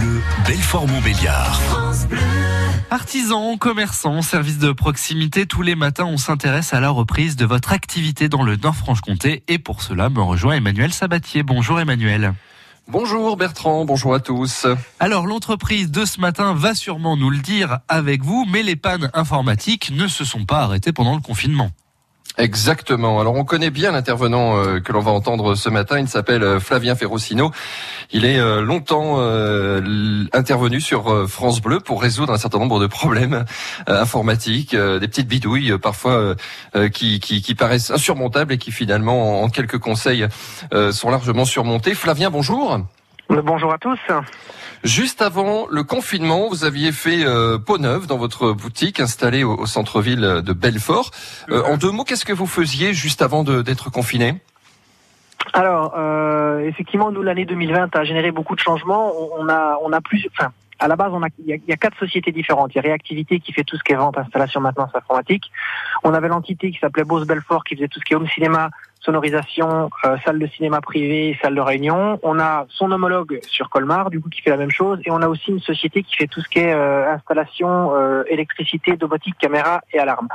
Bleu, Belfort-Montbéliard. Artisans, commerçants, services de proximité, tous les matins on s'intéresse à la reprise de votre activité dans le Nord-Franche-Comté et pour cela me rejoint Emmanuel Sabatier. Bonjour Emmanuel. Bonjour Bertrand, bonjour à tous. Alors l'entreprise de ce matin va sûrement nous le dire avec vous, mais les pannes informatiques ne se sont pas arrêtées pendant le confinement. Exactement. Alors on connaît bien l'intervenant euh, que l'on va entendre ce matin. Il s'appelle euh, Flavien Ferrocino. Il est euh, longtemps intervenu sur France Bleu pour résoudre un certain nombre de problèmes informatiques, des petites bidouilles parfois qui, qui, qui, paraissent insurmontables et qui finalement, en quelques conseils, sont largement surmontés. Flavien, bonjour. Bonjour à tous. Juste avant le confinement, vous aviez fait euh, peau neuve dans votre boutique installée au, centre-ville de Belfort. Euh, en deux mots, qu'est-ce que vous faisiez juste avant d'être confiné? Alors, euh, effectivement, nous l'année 2020 a généré beaucoup de changements. On, a, on a plus, enfin, à la base, on a, il y, a, il y a quatre sociétés différentes. Il y a Réactivité qui fait tout ce qui est vente, installation, maintenance informatique. On avait l'entité qui s'appelait Bose Belfort qui faisait tout ce qui est home cinéma, sonorisation, euh, salle de cinéma privée, salle de réunion. On a son homologue sur Colmar, du coup, qui fait la même chose. Et on a aussi une société qui fait tout ce qui est euh, installation, euh, électricité, domotique, caméra et alarme.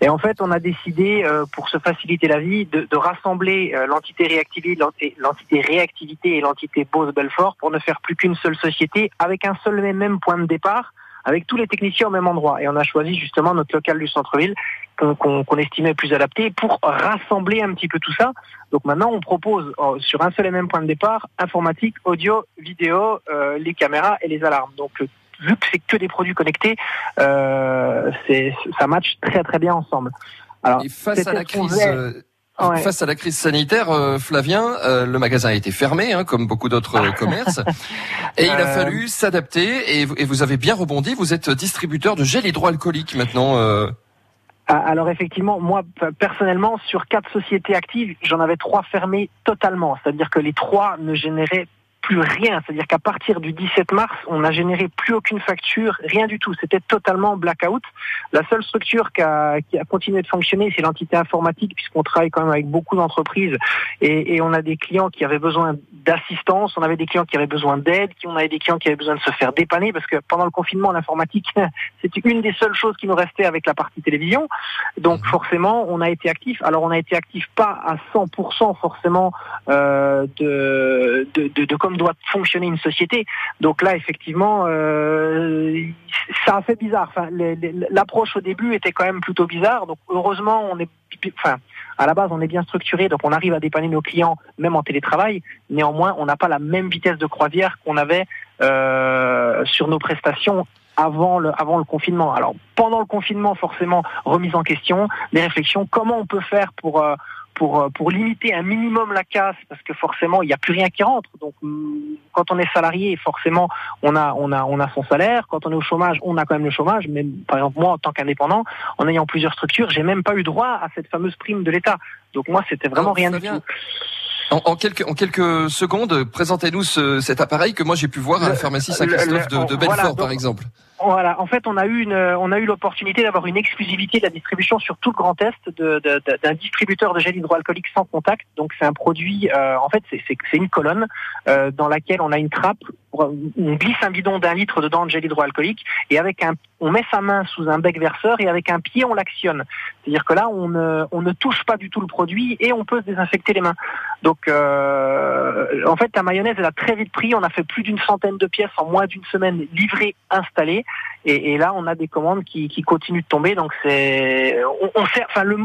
Et en fait, on a décidé, pour se faciliter la vie, de, rassembler l'entité réactivité, l'entité réactivité et l'entité Bose Belfort pour ne faire plus qu'une seule société avec un seul et même point de départ avec tous les techniciens au même endroit. Et on a choisi justement notre local du centre-ville qu'on estimait plus adapté pour rassembler un petit peu tout ça. Donc maintenant, on propose euh, sur un seul et même point de départ informatique, audio, vidéo, euh, les caméras et les alarmes. Donc euh, vu que c'est que des produits connectés, euh, ça match très très bien ensemble. Alors, et face à la crise, Face à la crise sanitaire, euh, Flavien, euh, le magasin a été fermé, hein, comme beaucoup d'autres euh, commerces, et il a fallu s'adapter. Et, vous avez bien rebondi. Vous êtes distributeur de gel hydroalcoolique maintenant. Ah, alors effectivement, moi personnellement, sur quatre sociétés actives, j'en avais trois fermées totalement. C'est-à-dire que les trois ne généraient plus rien. C'est-à-dire qu'à partir du 17 mars, on n'a généré plus aucune facture, rien du tout. C'était totalement blackout. La seule structure qui a, qui a continué de fonctionner, c'est l'entité informatique, puisqu'on travaille quand même avec beaucoup d'entreprises et, et, on a des clients qui avaient besoin d'assistance, on avait des clients qui avaient besoin d'aide, on avait des clients qui avaient besoin de se faire dépanner, parce que pendant le confinement, l'informatique, c'était une des seules choses qui nous restait avec la partie télévision. Donc mhm. forcément, on a été actif. Alors on a été actif pas à 100% forcément euh, de, de, de, de doit fonctionner une société. Donc là, effectivement, euh, ça a fait bizarre. L'approche au début était quand même plutôt bizarre. Donc heureusement, on est, enfin, à la base, on est bien structuré, donc on arrive à dépanner nos clients même en télétravail. Néanmoins, on n'a pas la même vitesse de croisière qu'on avait euh, sur nos prestations avant le, avant le confinement. Alors pendant le confinement, forcément, remise en question, des réflexions, comment on peut faire pour euh, pour, euh, pour limiter un minimum la casse, parce que forcément, il n'y a plus rien qui rentre. Donc, mm, quand on est salarié, forcément, on a, on a, on a son salaire. Quand on est au chômage, on a quand même le chômage. Mais par exemple, moi, en tant qu'indépendant, en ayant plusieurs structures, j'ai même pas eu droit à cette fameuse prime de l'État. Donc moi, c'était vraiment rien du tout. En, quelques, en quelques secondes, présentez-nous cet appareil que moi j'ai pu voir à la pharmacie Saint-Christophe de, de, Belfort, par exemple. Voilà, en fait, on a eu une, on a eu l'opportunité d'avoir une exclusivité de la distribution sur tout le Grand Est d'un distributeur de gel hydroalcoolique sans contact. Donc, c'est un produit, euh, en fait, c'est une colonne euh, dans laquelle on a une trappe, on glisse un bidon d'un litre dedans de gel hydroalcoolique et avec un, on met sa main sous un bec verseur et avec un pied on l'actionne. C'est-à-dire que là, on ne, on ne touche pas du tout le produit et on peut se désinfecter les mains. Donc, euh, en fait, la mayonnaise, elle a très vite pris. On a fait plus d'une centaine de pièces en moins d'une semaine livrées, installées. Et, là, on a des commandes qui, continuent de tomber. Donc c'est, sert, enfin le